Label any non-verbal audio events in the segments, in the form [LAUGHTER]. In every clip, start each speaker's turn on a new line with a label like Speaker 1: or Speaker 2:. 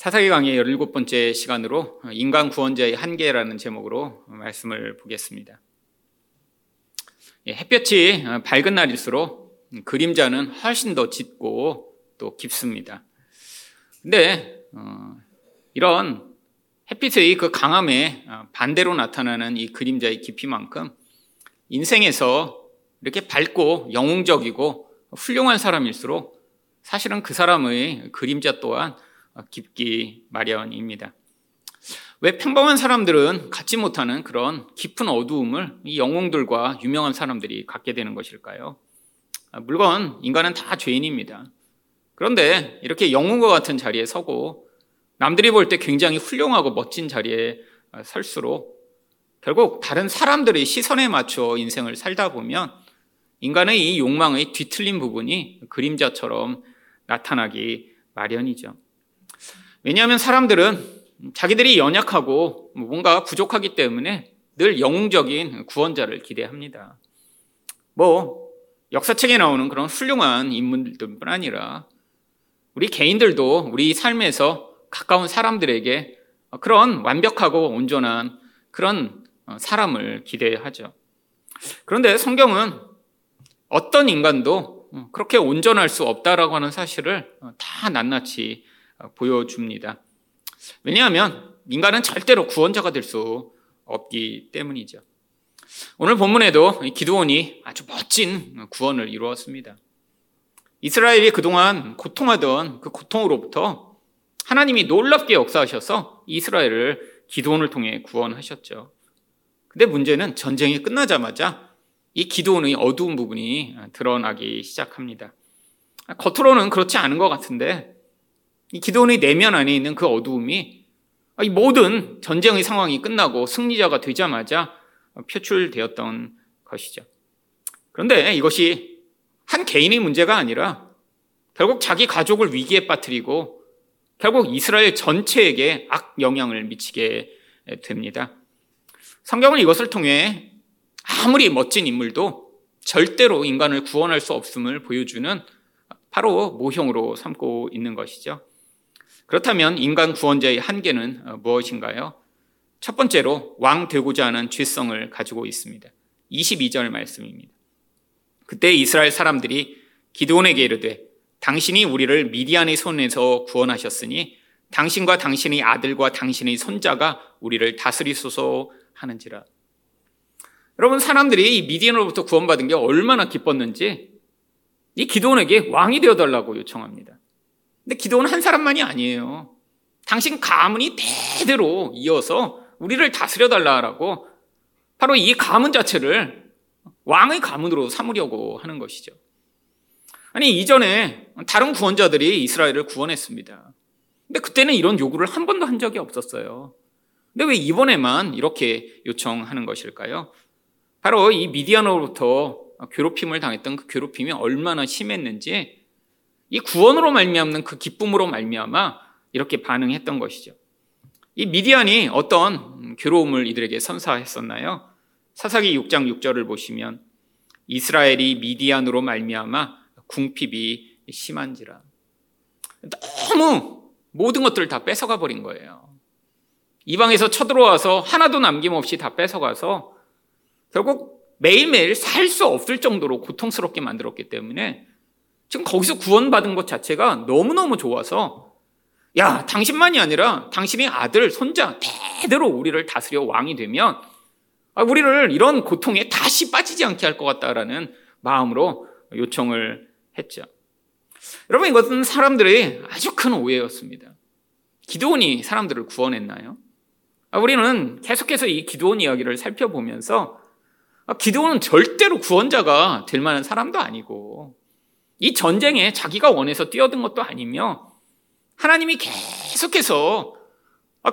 Speaker 1: 사사기 강의 17번째 시간으로 인간 구원자의 한계라는 제목으로 말씀을 보겠습니다. 예, 햇볕이 밝은 날일수록 그림자는 훨씬 더 짙고 또 깊습니다. 근데 어, 이런 햇빛의 그 강함에 반대로 나타나는 이 그림자의 깊이만큼 인생에서 이렇게 밝고 영웅적이고 훌륭한 사람일수록 사실은 그 사람의 그림자 또한 깊기 마련입니다. 왜 평범한 사람들은 갖지 못하는 그런 깊은 어두움을 이 영웅들과 유명한 사람들이 갖게 되는 것일까요? 물론 인간은 다 죄인입니다. 그런데 이렇게 영웅과 같은 자리에 서고 남들이 볼 때 굉장히 훌륭하고 멋진 자리에 설수록 결국 다른 사람들의 시선에 맞춰 인생을 살다 보면 인간의 이 욕망의 뒤틀린 부분이 그림자처럼 나타나기 마련이죠. 왜냐하면 사람들은 자기들이 연약하고 뭔가 부족하기 때문에 늘 영웅적인 구원자를 기대합니다. 뭐, 역사책에 나오는 그런 훌륭한 인물들뿐 아니라 우리 개인들도 우리 삶에서 가까운 사람들에게 그런 완벽하고 온전한 그런 사람을 기대하죠. 그런데 성경은 어떤 인간도 그렇게 온전할 수 없다라고 하는 사실을 다 낱낱이 보여줍니다. 왜냐하면 인간은 절대로 구원자가 될 수 없기 때문이죠. 오늘 본문에도 기도원이 아주 멋진 구원을 이루었습니다. 이스라엘이 그동안 고통하던 그 고통으로부터 하나님이 놀랍게 역사하셔서 이스라엘을 기도원을 통해 구원하셨죠. 근데 문제는 전쟁이 끝나자마자 이 기도원의 어두운 부분이 드러나기 시작합니다. 겉으로는 그렇지 않은 것 같은데 이 기도원의 내면 안에 있는 그 어두움이 이 모든 전쟁의 상황이 끝나고 승리자가 되자마자 표출되었던 것이죠. 그런데 이것이 한 개인의 문제가 아니라 결국 자기 가족을 위기에 빠뜨리고 결국 이스라엘 전체에게 악 영향을 미치게 됩니다. 성경은 이것을 통해 아무리 멋진 인물도 절대로 인간을 구원할 수 없음을 보여주는 바로 모형으로 삼고 있는 것이죠. 그렇다면 인간 구원자의 한계는 어, 무엇인가요? 첫 번째로 왕 되고자 하는 죄성을 가지고 있습니다. 22절 말씀입니다. 그때 이스라엘 사람들이 기드온에게 이르되 당신이 우리를 미디안의 손에서 구원하셨으니 당신과 당신의 아들과 당신의 손자가 우리를 다스리소서 하는지라. 여러분 사람들이 이 미디안으로부터 구원받은 게 얼마나 기뻤는지 이 기도원에게 왕이 되어 달라고 요청합니다. 근데 기도는 한 사람만이 아니에요. 당신 가문이 대대로 이어서 우리를 다스려 달라라고 바로 이 가문 자체를 왕의 가문으로 삼으려고 하는 것이죠. 아니 이전에 다른 구원자들이 이스라엘을 구원했습니다. 근데 그때는 이런 요구를 한 번도 한 적이 없었어요. 근데 왜 이번에만 이렇게 요청하는 것일까요? 바로 이 미디안으로부터 괴롭힘을 당했던 그 괴롭힘이 얼마나 심했는지 이 구원으로 말미암는 그 기쁨으로 말미암아 이렇게 반응했던 것이죠. 이 미디안이 어떤 괴로움을 이들에게 선사했었나요? 사사기 6장 6절을 보시면 이스라엘이 미디안으로 말미암아 궁핍이 심한지라. 너무 모든 것들을 다 뺏어가 버린 거예요. 이방에서 쳐들어와서 하나도 남김없이 다 뺏어가서 결국 매일매일 살 수 없을 정도로 고통스럽게 만들었기 때문에 지금 거기서 구원받은 것 자체가 너무너무 좋아서 야, 당신만이 아니라 당신의 아들, 손자 대대로 우리를 다스려 왕이 되면 아, 우리를 이런 고통에 다시 빠지지 않게 할 것 같다라는 마음으로 요청을 했죠. 여러분 이것은 사람들의 아주 큰 오해였습니다. 기도원이 사람들을 구원했나요? 아, 우리는 계속해서 이 기도원 이야기를 살펴보면서 아, 기도원은 절대로 구원자가 될 만한 사람도 아니고 이 전쟁에 자기가 원해서 뛰어든 것도 아니며 하나님이 계속해서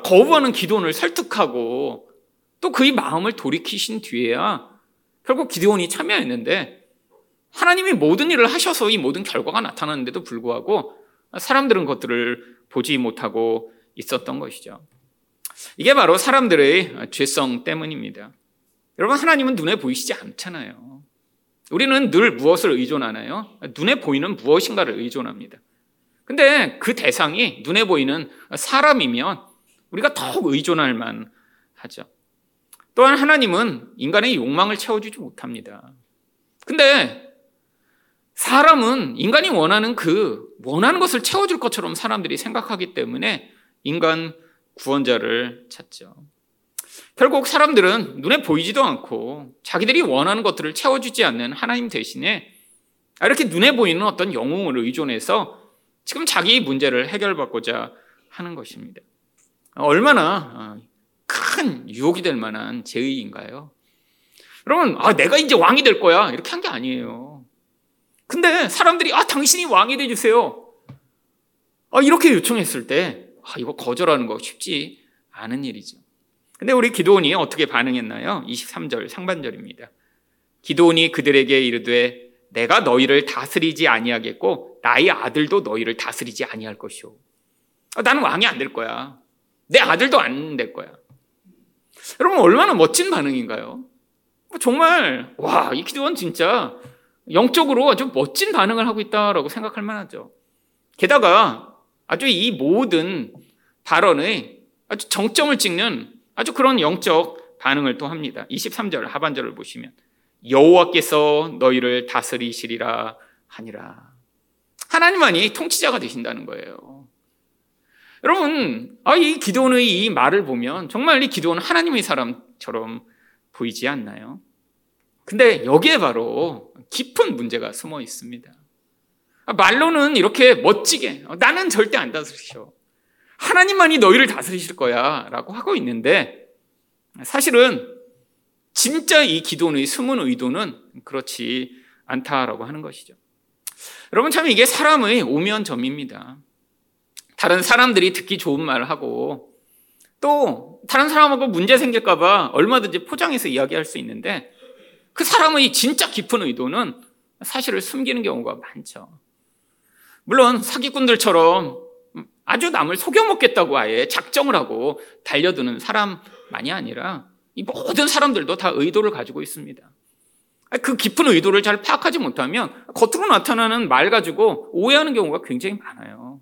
Speaker 1: 거부하는 기도원을 설득하고 또 그의 마음을 돌이키신 뒤에야 결국 기도원이 참여했는데 하나님이 모든 일을 하셔서 이 모든 결과가 나타났는데도 불구하고 사람들은 것들을 보지 못하고 있었던 것이죠. 이게 바로 사람들의 죄성 때문입니다. 여러분, 하나님은 눈에 보이시지 않잖아요. 우리는 늘 무엇을 의존하나요? 눈에 보이는 무엇인가를 의존합니다. 근데 그 대상이 눈에 보이는 사람이면 우리가 더욱 의존할 만 하죠. 또한 하나님은 인간의 욕망을 채워주지 못합니다. 근데 사람은 인간이 원하는 그 원하는 것을 채워줄 것처럼 사람들이 생각하기 때문에 인간 구원자를 찾죠. 결국 사람들은 눈에 보이지도 않고 자기들이 원하는 것들을 채워주지 않는 하나님 대신에 이렇게 눈에 보이는 어떤 영웅을 의존해서 지금 자기 문제를 해결받고자 하는 것입니다. 얼마나 큰 유혹이 될 만한 제의인가요? 여러분, 아, 내가 이제 왕이 될 거야. 이렇게 한 게 아니에요. 근데 사람들이, 아, 당신이 왕이 돼주세요. 아, 이렇게 요청했을 때, 아, 이거 거절하는 거 쉽지 않은 일이죠. 근데 우리 기도원이 어떻게 반응했나요? 23절 상반절입니다. 기도원이 그들에게 이르되 내가 너희를 다스리지 아니하겠고 나의 아들도 너희를 다스리지 아니할 것이오. 아, 나는 왕이 안 될 거야. 내 아들도 안 될 거야. 여러분 얼마나 멋진 반응인가요? 정말 와 이 기도원 진짜 영적으로 아주 멋진 반응을 하고 있다라고 생각할 만하죠. 게다가 아주 이 모든 발언의 아주 정점을 찍는 아주 그런 영적 반응을 또 합니다. 23절 하반절을 보시면 여호와께서 너희를 다스리시리라 하니라. 하나님만이 통치자가 되신다는 거예요. 여러분, 아, 이 기도원의 이 말을 보면 정말 이 기도원은 하나님의 사람처럼 보이지 않나요? 근데 여기에 바로 깊은 문제가 숨어 있습니다. 아, 말로는 이렇게 멋지게 나는 절대 안 다스리셔. 하나님만이 너희를 다스리실 거야 라고 하고 있는데 사실은 진짜 이 기도의 숨은 의도는 그렇지 않다라고 하는 것이죠. 여러분 참 이게 사람의 오면 점입니다. 다른 사람들이 듣기 좋은 말을 하고 또 다른 사람하고 문제 생길까봐 얼마든지 포장해서 이야기할 수 있는데 그 사람의 진짜 깊은 의도는 사실을 숨기는 경우가 많죠. 물론 사기꾼들처럼 아주 남을 속여먹겠다고 아예 작정을 하고 달려드는 사람만이 아니라 이 모든 사람들도 다 의도를 가지고 있습니다. 그 깊은 의도를 잘 파악하지 못하면 겉으로 나타나는 말 가지고 오해하는 경우가 굉장히 많아요.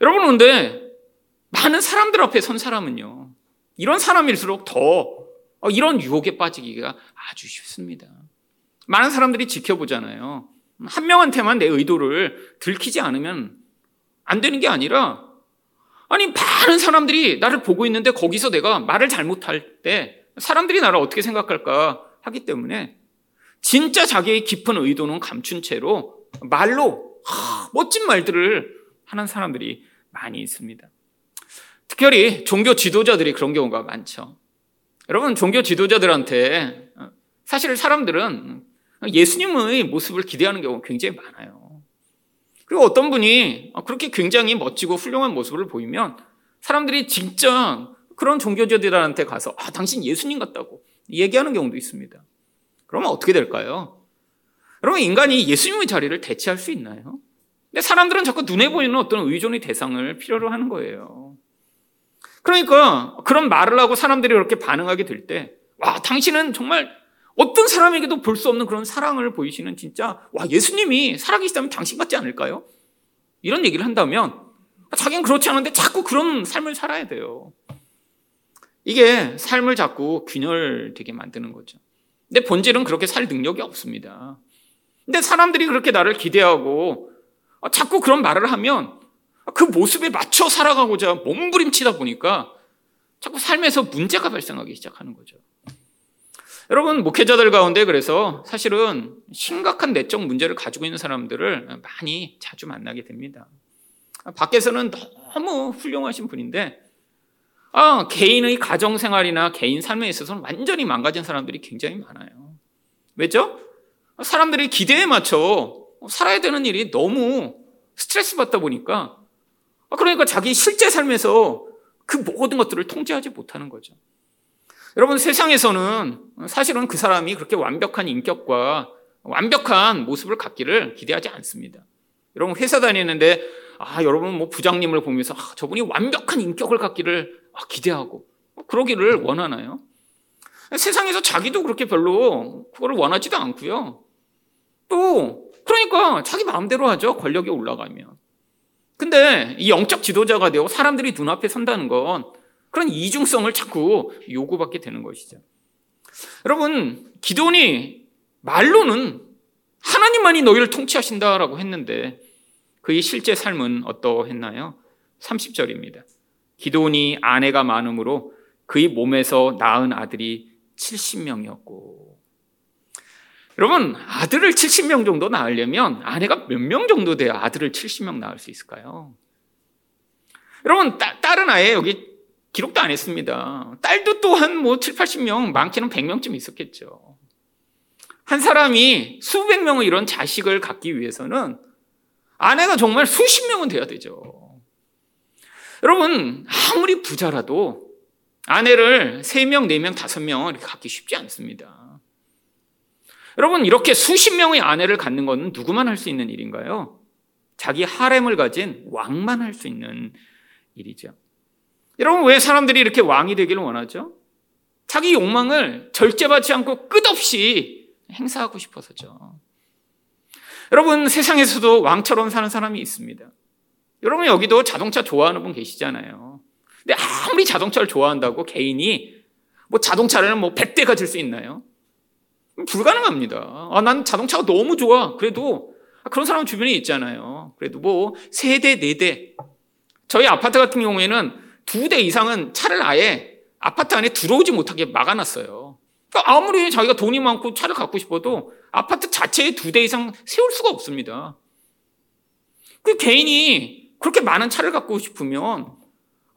Speaker 1: 여러분, 근데 많은 사람들 앞에 선 사람은요, 이런 사람일수록 더 이런 유혹에 빠지기가 아주 쉽습니다. 많은 사람들이 지켜보잖아요. 한 명한테만 내 의도를 들키지 않으면 안 되는 게 아니라 아니 많은 사람들이 나를 보고 있는데 거기서 내가 말을 잘못할 때 사람들이 나를 어떻게 생각할까 하기 때문에 진짜 자기의 깊은 의도는 감춘 채로 말로 하, 멋진 말들을 하는 사람들이 많이 있습니다. 특별히 종교 지도자들이 그런 경우가 많죠. 여러분 종교 지도자들한테 사실 사람들은 예수님의 모습을 기대하는 경우가 굉장히 많아요. 그리고 어떤 분이 그렇게 굉장히 멋지고 훌륭한 모습을 보이면 사람들이 진짜 그런 종교자들한테 가서 아, 당신 예수님 같다고 얘기하는 경우도 있습니다. 그러면 어떻게 될까요? 여러분, 인간이 예수님의 자리를 대체할 수 있나요? 근데 사람들은 자꾸 눈에 보이는 어떤 의존의 대상을 필요로 하는 거예요. 그러니까 그런 말을 하고 사람들이 그렇게 반응하게 될 때, 와, 당신은 정말 어떤 사람에게도 볼 수 없는 그런 사랑을 보이시는 진짜 와 예수님이 살아계시다면 당신 같지 않을까요? 이런 얘기를 한다면 자기는 그렇지 않은데 자꾸 그런 삶을 살아야 돼요. 이게 삶을 자꾸 균열되게 만드는 거죠. 근데 본질은 그렇게 살 능력이 없습니다. 근데 사람들이 그렇게 나를 기대하고 자꾸 그런 말을 하면 그 모습에 맞춰 살아가고자 몸부림치다 보니까 자꾸 삶에서 문제가 발생하기 시작하는 거죠. 여러분, 목회자들 가운데 그래서 사실은 심각한 내적 문제를 가지고 있는 사람들을 많이 자주 만나게 됩니다. 밖에서는 너무 훌륭하신 분인데, 아, 개인의 가정 생활이나 개인 삶에 있어서는 완전히 망가진 사람들이 굉장히 많아요. 왜죠? 사람들이 기대에 맞춰 살아야 되는 일이 너무 스트레스 받다 보니까, 그러니까 자기 실제 삶에서 그 모든 것들을 통제하지 못하는 거죠. 여러분 세상에서는 사실은 그 사람이 그렇게 완벽한 인격과 완벽한 모습을 갖기를 기대하지 않습니다. 여러분 회사 다니는데 아 여러분 뭐 부장님을 보면서 아, 저분이 완벽한 인격을 갖기를 아, 기대하고 뭐 그러기를 원하나요? 세상에서 자기도 그렇게 별로 그거를 원하지도 않고요. 또 그러니까 자기 마음대로 하죠. 권력이 올라가면. 근데 이 영적 지도자가 되고 사람들이 눈앞에 선다는 건 그런 이중성을 자꾸 요구받게 되는 것이죠. 여러분, 기도원이 말로는 하나님만이 너희를 통치하신다라고 했는데 그의 실제 삶은 어떠했나요? 30절입니다. 기도원이 아내가 많으므로 그의 몸에서 낳은 아들이 70명이었고 여러분 아들을 70명 정도 낳으려면 아내가 몇 명 정도 돼야 아들을 70명 낳을 수 있을까요? 여러분 따, 딸은 아예 여기 기록도 안 했습니다. 딸도 또한 뭐 7, 80명 많게는 100명쯤 있었겠죠. 한 사람이 수백 명의 이런 자식을 갖기 위해서는 아내가 정말 수십 명은 돼야 되죠. 여러분 아무리 부자라도 아내를 3명, 4명, 5명 이렇게 갖기 쉽지 않습니다. 여러분, 이렇게 수십 명의 아내를 갖는 것은 누구만 할 수 있는 일인가요? 자기 하렘을 가진 왕만 할 수 있는 일이죠. 여러분, 왜 사람들이 이렇게 왕이 되기를 원하죠? 자기 욕망을 절제받지 않고 끝없이 행사하고 싶어서죠. 여러분, 세상에서도 왕처럼 사는 사람이 있습니다. 여러분, 여기도 자동차 좋아하는 분 계시잖아요. 근데 아무리 자동차를 좋아한다고 개인이 뭐 자동차를 뭐 100대 가질 수 있나요? 불가능합니다. 아, 난 자동차가 너무 좋아. 그래도 그런 사람 주변에 있잖아요. 그래도 뭐 세대, 네 대. 저희 아파트 같은 경우에는 두 대 이상은 차를 아예 아파트 안에 들어오지 못하게 막아놨어요. 그러니까 아무리 자기가 돈이 많고 차를 갖고 싶어도 아파트 자체에 두 대 이상 세울 수가 없습니다. 그 개인이 그렇게 많은 차를 갖고 싶으면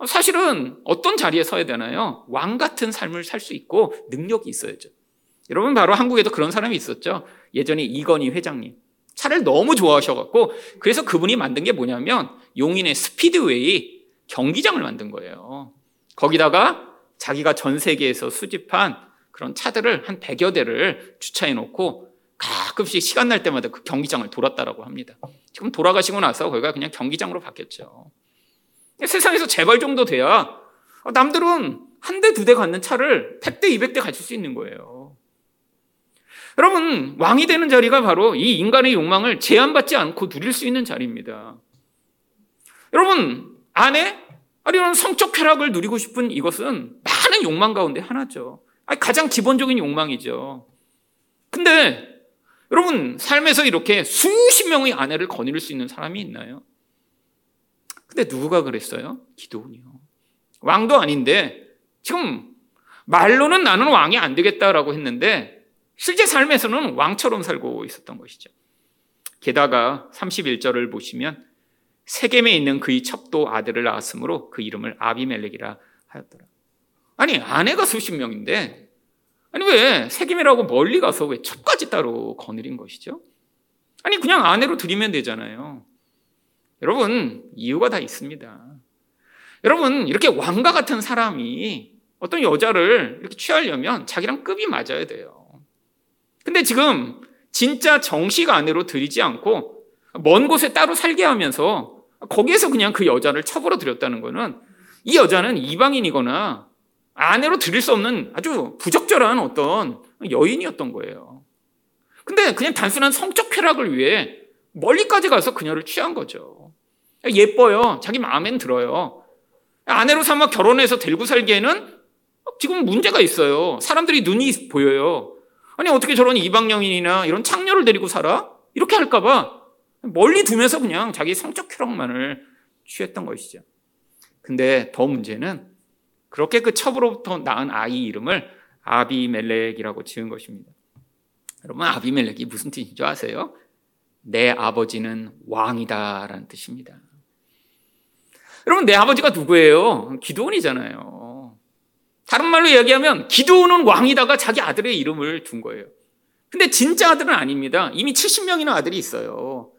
Speaker 1: 사실은 어떤 자리에 서야 되나요? 왕 같은 삶을 살 수 있고 능력이 있어야죠. 여러분 바로 한국에도 그런 사람이 있었죠. 예전에 이건희 회장님. 차를 너무 좋아하셔갖고 그래서 그분이 만든 게 뭐냐면 용인의 스피드웨이 경기장을 만든 거예요. 거기다가 자기가 전 세계에서 수집한 그런 차들을 한 100여 대를 주차해 놓고 가끔씩 시간 날 때마다 그 경기장을 돌았다라고 합니다. 지금 돌아가시고 나서 거기가 그냥 경기장으로 바뀌었죠. 세상에서 재벌 정도 돼야 남들은 한 대, 두 대 갖는 차를 100대, 200대 가질 수 있는 거예요. 여러분, 왕이 되는 자리가 바로 이 인간의 욕망을 제한받지 않고 누릴 수 있는 자리입니다. 여러분, 아내? 아니, 이런 성적 쾌락을 누리고 싶은 이것은 많은 욕망 가운데 하나죠. 아니, 가장 기본적인 욕망이죠. 근데, 여러분, 삶에서 이렇게 수십 명의 아내를 거느릴 수 있는 사람이 있나요? 근데 누가 그랬어요? 기도원이요. 왕도 아닌데 지금 말로는 나는 왕이 안 되겠다라고 했는데 실제 삶에서는 왕처럼 살고 있었던 것이죠. 게다가 31절을 보시면 세겜에 있는 그의 첩도 아들을 낳았으므로 그 이름을 아비멜렉이라 하였더라. 아니 아내가 수십 명인데 아니 왜 세겜이라고 멀리 가서 왜 첩까지 따로 거느린 것이죠? 아니 그냥 아내로 드리면 되잖아요. 여러분, 이유가 다 있습니다. 여러분, 이렇게 왕과 같은 사람이 어떤 여자를 이렇게 취하려면 자기랑 급이 맞아야 돼요. 근데 지금 진짜 정식 아내로 들이지 않고 먼 곳에 따로 살게 하면서 거기에서 그냥 그 여자를 처벌어 들였다는 거는 이 여자는 이방인이거나 아내로 들일 수 없는 아주 부적절한 어떤 여인이었던 거예요. 근데 그냥 단순한 성적 쾌락을 위해 멀리까지 가서 그녀를 취한 거죠. 예뻐요. 자기 마음엔 들어요. 아내로 삼아 결혼해서 데리고 살기에는 지금 문제가 있어요. 사람들이 눈이 보여요. 아니, 어떻게 저런 이방영인이나 이런 창녀를 데리고 살아? 이렇게 할까봐 멀리 두면서 그냥 자기 성적 쾌락만을 취했던 것이죠. 근데 더 문제는 그렇게 그 첩으로부터 낳은 아이 이름을 아비멜렉이라고 지은 것입니다. 여러분, 아비멜렉이 무슨 뜻인 줄 아세요? 내 아버지는 왕이다라는 뜻입니다. 여러분, 내 아버지가 누구예요? 기도원이잖아요. 다른 말로 이야기하면 기도원은 왕이다가 자기 아들의 이름을 둔 거예요. 근데 진짜 아들은 아닙니다. 이미 70명이나 아들이 있어요.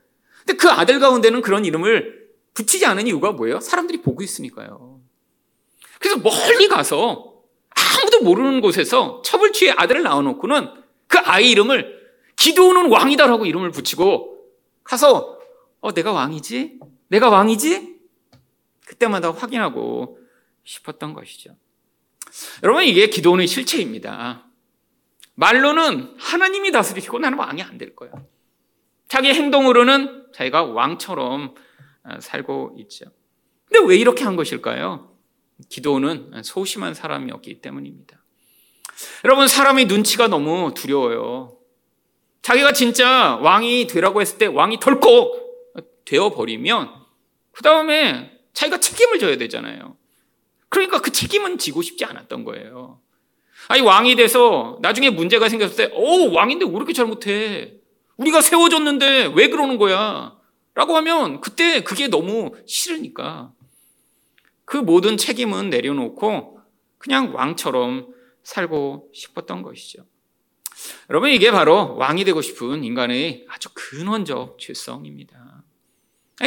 Speaker 1: 근데 그 아들 가운데는 그런 이름을 붙이지 않은 이유가 뭐예요? 사람들이 보고 있으니까요. 그래서 멀리 가서 아무도 모르는 곳에서 취해 아들을 낳아놓고는 그 아이 이름을 기도는 왕이다라고 이름을 붙이고 가서 어 내가 왕이지? 내가 왕이지? 그때마다 확인하고 싶었던 것이죠. 여러분, 이게 기도원의 실체입니다. 말로는 하나님이 다스리시고 나는 왕이 안 될 거야. 자기 행동으로는 자기가 왕처럼 살고 있죠. 근데 왜 이렇게 한 것일까요? 기도는 소심한 사람이었기 때문입니다. 여러분, 사람의 눈치가 너무 두려워요. 자기가 진짜 왕이 되라고 했을 때 왕이 덜컥 되어버리면, 그 다음에 자기가 책임을 져야 되잖아요. 그러니까 그 책임은 지고 싶지 않았던 거예요. 아니, 왕이 돼서 나중에 문제가 생겼을 때, 오, 왕인데 왜 이렇게 잘못해? 우리가 세워줬는데 왜 그러는 거야? 라고 하면 그때 그게 너무 싫으니까 그 모든 책임은 내려놓고 그냥 왕처럼 살고 싶었던 것이죠. 여러분, 이게 바로 왕이 되고 싶은 인간의 아주 근원적 죄성입니다.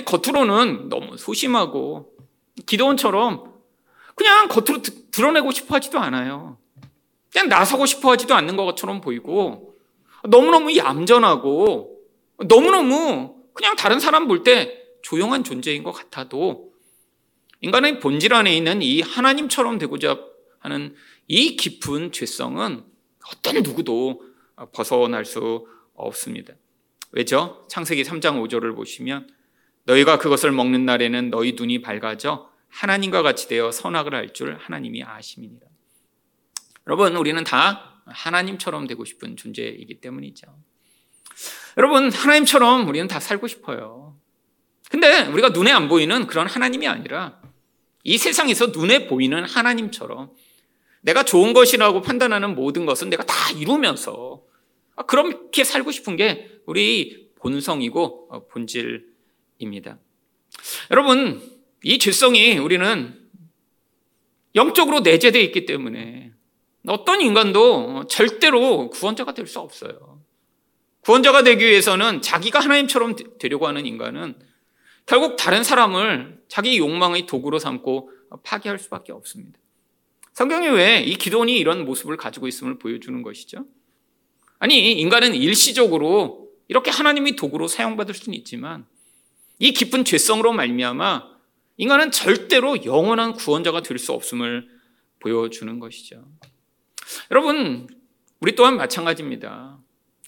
Speaker 1: 겉으로는 너무 소심하고 기도원처럼 그냥 겉으로 드러내고 싶어 하지도 않아요. 그냥 나서고 싶어 하지도 않는 것처럼 보이고 너무너무 얌전하고 너무너무 그냥 다른 사람 볼 때 조용한 존재인 것 같아도 인간의 본질 안에 있는 이 하나님처럼 되고자 하는 이 깊은 죄성은 어떤 누구도 벗어날 수 없습니다. 왜죠? 창세기 3장 5절을 보시면 너희가 그것을 먹는 날에는 너희 눈이 밝아져 하나님과 같이 되어 선악을 할줄 하나님이 아심이니라. 여러분, 우리는 다 하나님처럼 되고 싶은 존재이기 때문이죠. 여러분, 하나님처럼 우리는 다 살고 싶어요. 근데 우리가 눈에 안 보이는 그런 하나님이 아니라 이 세상에서 눈에 보이는 하나님처럼 내가 좋은 것이라고 판단하는 모든 것은 내가 다 이루면서 아, 그렇게 살고 싶은 게 우리 본성이고 어, 본질입니다. 여러분, 이 죄성이 우리는 영적으로 내재되어 있기 때문에 어떤 인간도 절대로 구원자가 될 수 없어요. 구원자가 되기 위해서는 자기가 하나님처럼 되려고 하는 인간은 결국 다른 사람을 자기 욕망의 도구로 삼고 파괴할 수밖에 없습니다. 성경이 왜 이 기도원이 이런 모습을 가지고 있음을 보여주는 것이죠? 아니, 인간은 일시적으로 이렇게 하나님이 도구로 사용받을 수는 있지만 이 깊은 죄성으로 말미암아 인간은 절대로 영원한 구원자가 될 수 없음을 보여주는 것이죠. 여러분, 우리 또한 마찬가지입니다.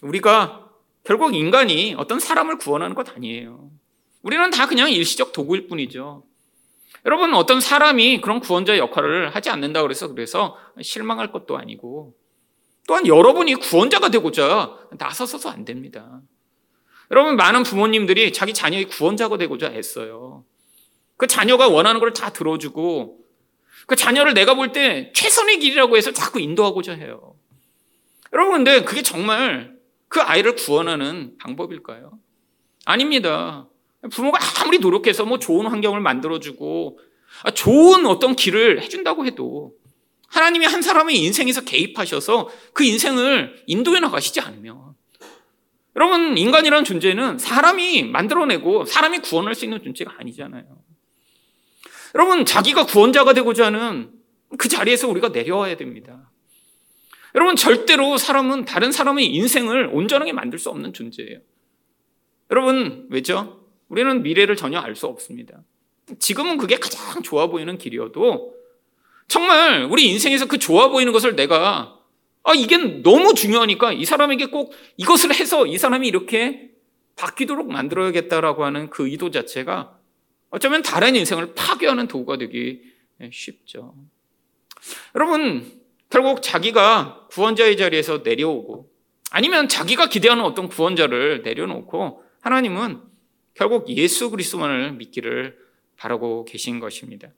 Speaker 1: 우리가 결국 인간이 어떤 사람을 구원하는 것 아니에요. 우리는 다 그냥 일시적 도구일 뿐이죠. 여러분, 어떤 사람이 그런 구원자 역할을 하지 않는다 그래서 그래서 실망할 것도 아니고 또한 여러분이 구원자가 되고자 나서서도 안 됩니다. 여러분, 많은 부모님들이 자기 자녀의 구원자가 되고자 했어요. 그 자녀가 원하는 걸 다 들어주고 그 자녀를 내가 볼 때 최선의 길이라고 해서 자꾸 인도하고자 해요. 여러분, 근데 그게 정말 그 아이를 구원하는 방법일까요? 아닙니다. 부모가 아무리 노력해서 뭐 좋은 환경을 만들어주고 아, 좋은 어떤 길을 해준다고 해도 하나님이 한 사람의 인생에서 개입하셔서 그 인생을 인도해 나가시지 않으면 여러분 인간이라는 존재는 사람이 만들어내고 사람이 구원할 수 있는 존재가 아니잖아요. 여러분 자기가 구원자가 되고자 하는 그 자리에서 우리가 내려와야 됩니다. 여러분 절대로 사람은 다른 사람의 인생을 온전하게 만들 수 없는 존재예요. 여러분 왜죠? 우리는 미래를 전혀 알 수 없습니다. 지금은 그게 가장 좋아 보이는 길이어도 정말 우리 인생에서 그 좋아 보이는 것을 내가 아 이게 너무 중요하니까 이 사람에게 꼭 이것을 해서 이 사람이 이렇게 바뀌도록 만들어야겠다라고 하는 그 의도 자체가 어쩌면 다른 인생을 파괴하는 도구가 되기 쉽죠. 여러분 결국 자기가 구원자의 자리에서 내려오고 아니면 자기가 기대하는 어떤 구원자를 내려놓고 하나님은 결국 예수 그리스도만을 믿기를 바라고 계신 것입니다.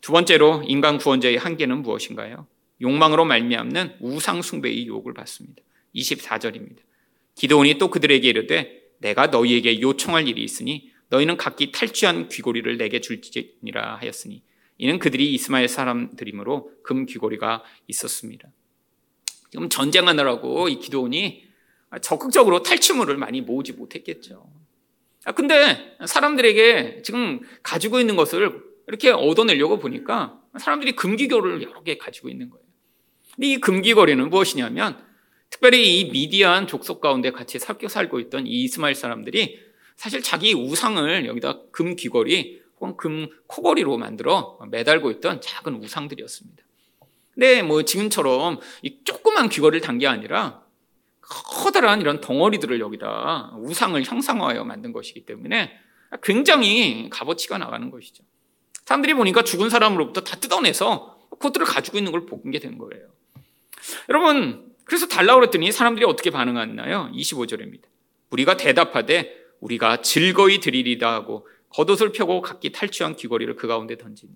Speaker 1: 두 번째로 인간 구원자의 한계는 무엇인가요? 욕망으로 말미암는 우상 숭배의 유혹을 받습니다. 24절입니다. 기도원이 또 그들에게 이르되 내가 너희에게 요청할 일이 있으니 너희는 각기 탈취한 귀고리를 내게 줄지니라 하였으니 이는 그들이 이스마엘 사람들이므로 금 귀고리가 있었습니다. 지금 전쟁하느라고 이 기도원이 적극적으로 탈취물을 많이 모으지 못했겠죠. 아, 근데 사람들에게 지금 가지고 있는 것을 이렇게 얻어내려고 보니까 사람들이 금기거리를 여러 개 가지고 있는 거예요. 근데 이 금기거리는 무엇이냐면 특별히 이 미디안 족속 가운데 같이 살고 있던 이 이스마엘 사람들이 사실 자기 우상을 여기다 금 귀걸이 혹은 금 코걸이로 만들어 매달고 있던 작은 우상들이었습니다. 근데 뭐 지금처럼 이 조그만 귀걸이를 단 게 아니라 커다란 이런 덩어리들을 여기다 우상을 형상화하여 만든 것이기 때문에 굉장히 값어치가 나가는 것이죠. 사람들이 보니까 죽은 사람으로부터 다 뜯어내서 코드를 가지고 있는 걸본게된 거예요. 여러분, 그래서 달라고 그랬더니 사람들이 어떻게 반응하나요? 25절입니다. 우리가 대답하되 우리가 즐거이 드리리다 하고 겉옷을 펴고 각기 탈취한 귀걸이를 그 가운데 던지니.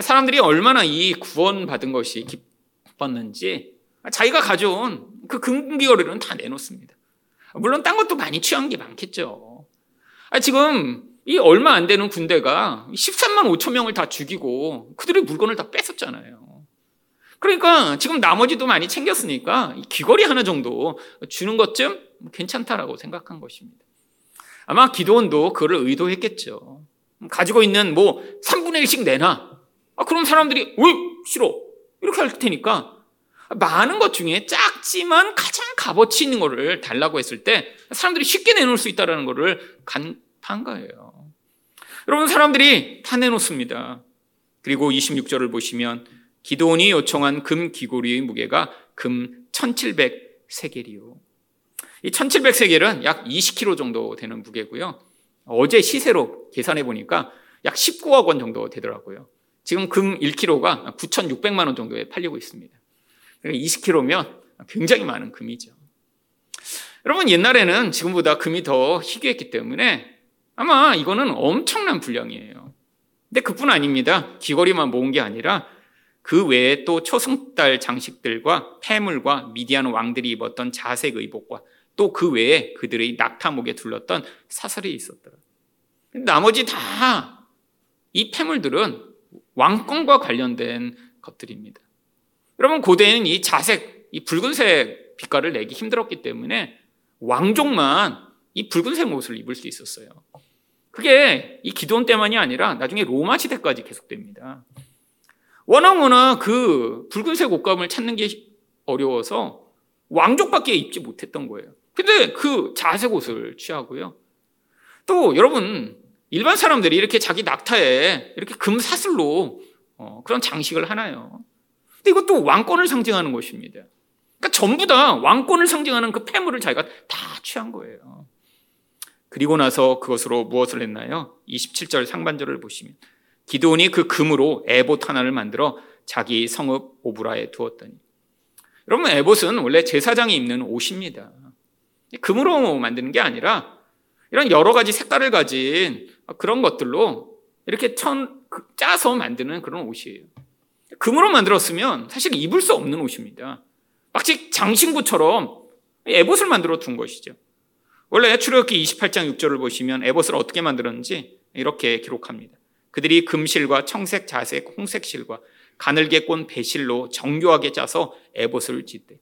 Speaker 1: 사람들이 얼마나 이 구원받은 것이 기뻤는지 자기가 가져온 그 금귀걸이는 다 내놓습니다. 물론 딴 것도 많이 취한 게 많겠죠. 지금 이 얼마 안 되는 군대가 13만 5천 명을 다 죽이고 그들의 물건을 다 뺏었잖아요. 그러니까 지금 나머지도 많이 챙겼으니까 귀걸이 하나 정도 주는 것쯤 괜찮다라고 생각한 것입니다. 아마 기도원도 그를 의도했겠죠. 가지고 있는 뭐 3분의 1씩 내놔. 아, 그럼 사람들이 왜 싫어? 이렇게 할 테니까 많은 것 중에 작지만 가장 값어치 있는 거를 달라고 했을 때 사람들이 쉽게 내놓을 수 있다는 것을 간파한 거예요. 여러분 사람들이 다 내놓습니다. 그리고 26절을 보시면 기도원이 요청한 금 귀고리의 무게가 금 1700세겔이요. 이 1700세겔은 약 20kg 정도 되는 무게고요. 어제 시세로 계산해 보니까 약 19억 원 정도 되더라고요. 지금 금 1kg가 9,600만 원 정도에 팔리고 있습니다. 20kg면 그러니까 굉장히 많은 금이죠. 여러분 옛날에는 지금보다 금이 더 희귀했기 때문에 아마 이거는 엄청난 분량이에요. 근데 그뿐 아닙니다. 귀걸이만 모은 게 아니라 그 외에 또 초승달 장식들과 폐물과 미디안 왕들이 입었던 자색 의복과 또 그 외에 그들의 낙타목에 둘렀던 사설이 있었더라. 나머지 다이 폐물들은 왕권과 관련된 것들입니다. 여러분 고대에는 이 자색, 이 붉은색 빛깔을 내기 힘들었기 때문에 왕족만 이 붉은색 옷을 입을 수 있었어요. 그게 이 기도원 때만이 아니라 나중에 로마 시대까지 계속됩니다. 워낙 워낙 그 붉은색 옷감을 찾는 게 어려워서 왕족밖에 입지 못했던 거예요. 근데 그 자색 옷을 취하고요. 또 여러분 일반 사람들이 이렇게 자기 낙타에 이렇게 금 사슬로 어, 그런 장식을 하나요? 근데 이것도 왕권을 상징하는 것입니다. 그러니까 전부 다 왕권을 상징하는 그 폐물을 자기가 다 취한 거예요. 그리고 나서 그것으로 무엇을 했나요? 27절 상반절을 보시면 기도원이 그 금으로 에봇 하나를 만들어 자기 성읍 오브라에 두었더니 여러분 에봇은 원래 제사장이 입는 옷입니다. 금으로 만드는 게 아니라 이런 여러 가지 색깔을 가진 그런 것들로 이렇게 천 짜서 만드는 그런 옷이에요. 금으로 만들었으면 사실 입을 수 없는 옷입니다. 마치 장신구처럼 에봇을 만들어 둔 것이죠. 원래 출애굽기 28장 6절을 보시면 에봇을 어떻게 만들었는지 이렇게 기록합니다. 그들이 금실과 청색, 자색, 홍색 실과 가늘게 꼰 배실로 정교하게 짜서 에봇을 짓대.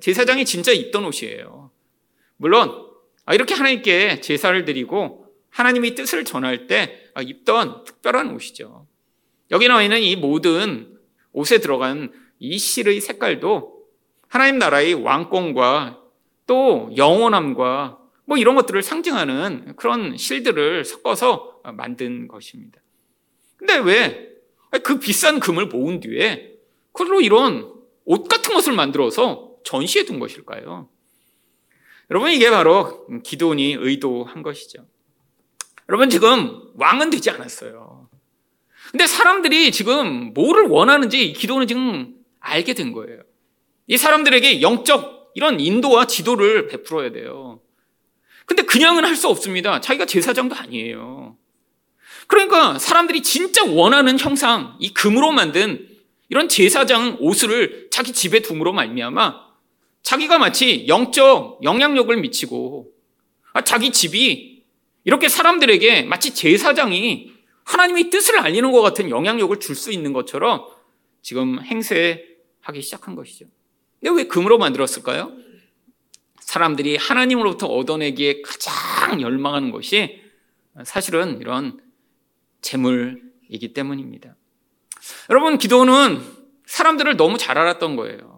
Speaker 1: 제사장이 진짜 입던 옷이에요. 물론 이렇게 하나님께 제사를 드리고 하나님의 뜻을 전할 때 입던 특별한 옷이죠. 여기 나와 있는 이 모든 옷에 들어간 이 실의 색깔도 하나님 나라의 왕권과 또 영원함과 뭐 이런 것들을 상징하는 그런 실들을 섞어서 만든 것입니다. 근데 왜 그 비싼 금을 모은 뒤에 그걸로 이런 옷 같은 것을 만들어서 전시해 둔 것일까요? 여러분 이게 바로 기도원이 의도한 것이죠. 여러분 지금 왕은 되지 않았어요. 근데 사람들이 지금 뭐를 원하는지 기도는 지금 알게 된 거예요. 이 사람들에게 영적 이런 인도와 지도를 베풀어야 돼요. 근데 그냥은 할 수 없습니다. 자기가 제사장도 아니에요. 그러니까 사람들이 진짜 원하는 형상, 이 금으로 만든 이런 제사장 옷을 자기 집에 둠으로 말미암아 자기가 마치 영적 영향력을 미치고 아, 자기 집이 이렇게 사람들에게 마치 제사장이 하나님의 뜻을 알리는 것 같은 영향력을 줄 수 있는 것처럼 지금 행세하기 시작한 것이죠. 근데 왜 금으로 만들었을까요? 사람들이 하나님으로부터 얻어내기에 가장 열망하는 것이 사실은 이런 재물이기 때문입니다. 여러분, 기도는 사람들을 너무 잘 알았던 거예요.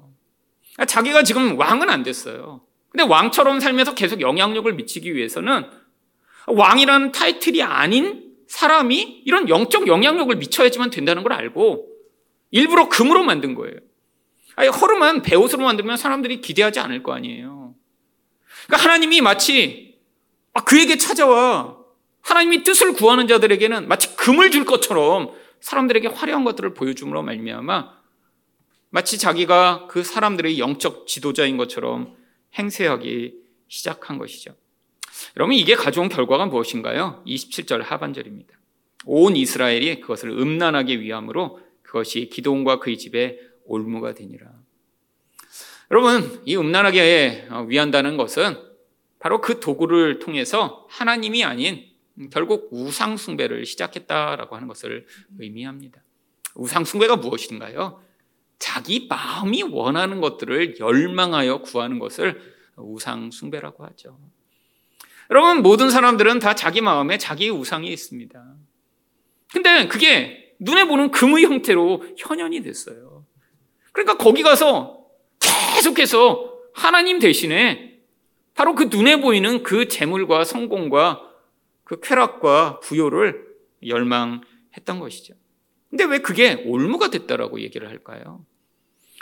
Speaker 1: 자기가 지금 왕은 안 됐어요. 근데 왕처럼 살면서 계속 영향력을 미치기 위해서는 왕이라는 타이틀이 아닌 사람이 이런 영적 영향력을 미쳐야지만 된다는 걸 알고 일부러 금으로 만든 거예요. 아니, 허름한 배옷으로 만들면 사람들이 기대하지 않을 거 아니에요. 그러니까 하나님이 마치 아, 그에게 찾아와 하나님이 뜻을 구하는 자들에게는 마치 금을 줄 것처럼 사람들에게 화려한 것들을 보여줌으로 말미암아 마치 자기가 그 사람들의 영적 지도자인 것처럼 행세하기 시작한 것이죠. 여러분 이게 가져온 결과가 무엇인가요? 27절 하반절입니다. 온 이스라엘이 그것을 음란하게 위함으로 그것이 기도원과 그의 집에 올무가 되니라. 여러분 이 음란하게 위한다는 것은 바로 그 도구를 통해서 하나님이 아닌 결국 우상 숭배를 시작했다라고 하는 것을 의미합니다. 우상 숭배가 무엇인가요? 자기 마음이 원하는 것들을 열망하여 구하는 것을 우상 숭배라고 하죠. 여러분 모든 사람들은 다 자기 마음에 자기의 우상이 있습니다. 근데 그게 눈에 보는 금의 형태로 현현이 됐어요. 그러니까 거기 가서 계속해서 하나님 대신에 바로 그 눈에 보이는 그 재물과 성공과 그 쾌락과 부요를 열망했던 것이죠. 근데 왜 그게 올무가 됐다라고 얘기를 할까요?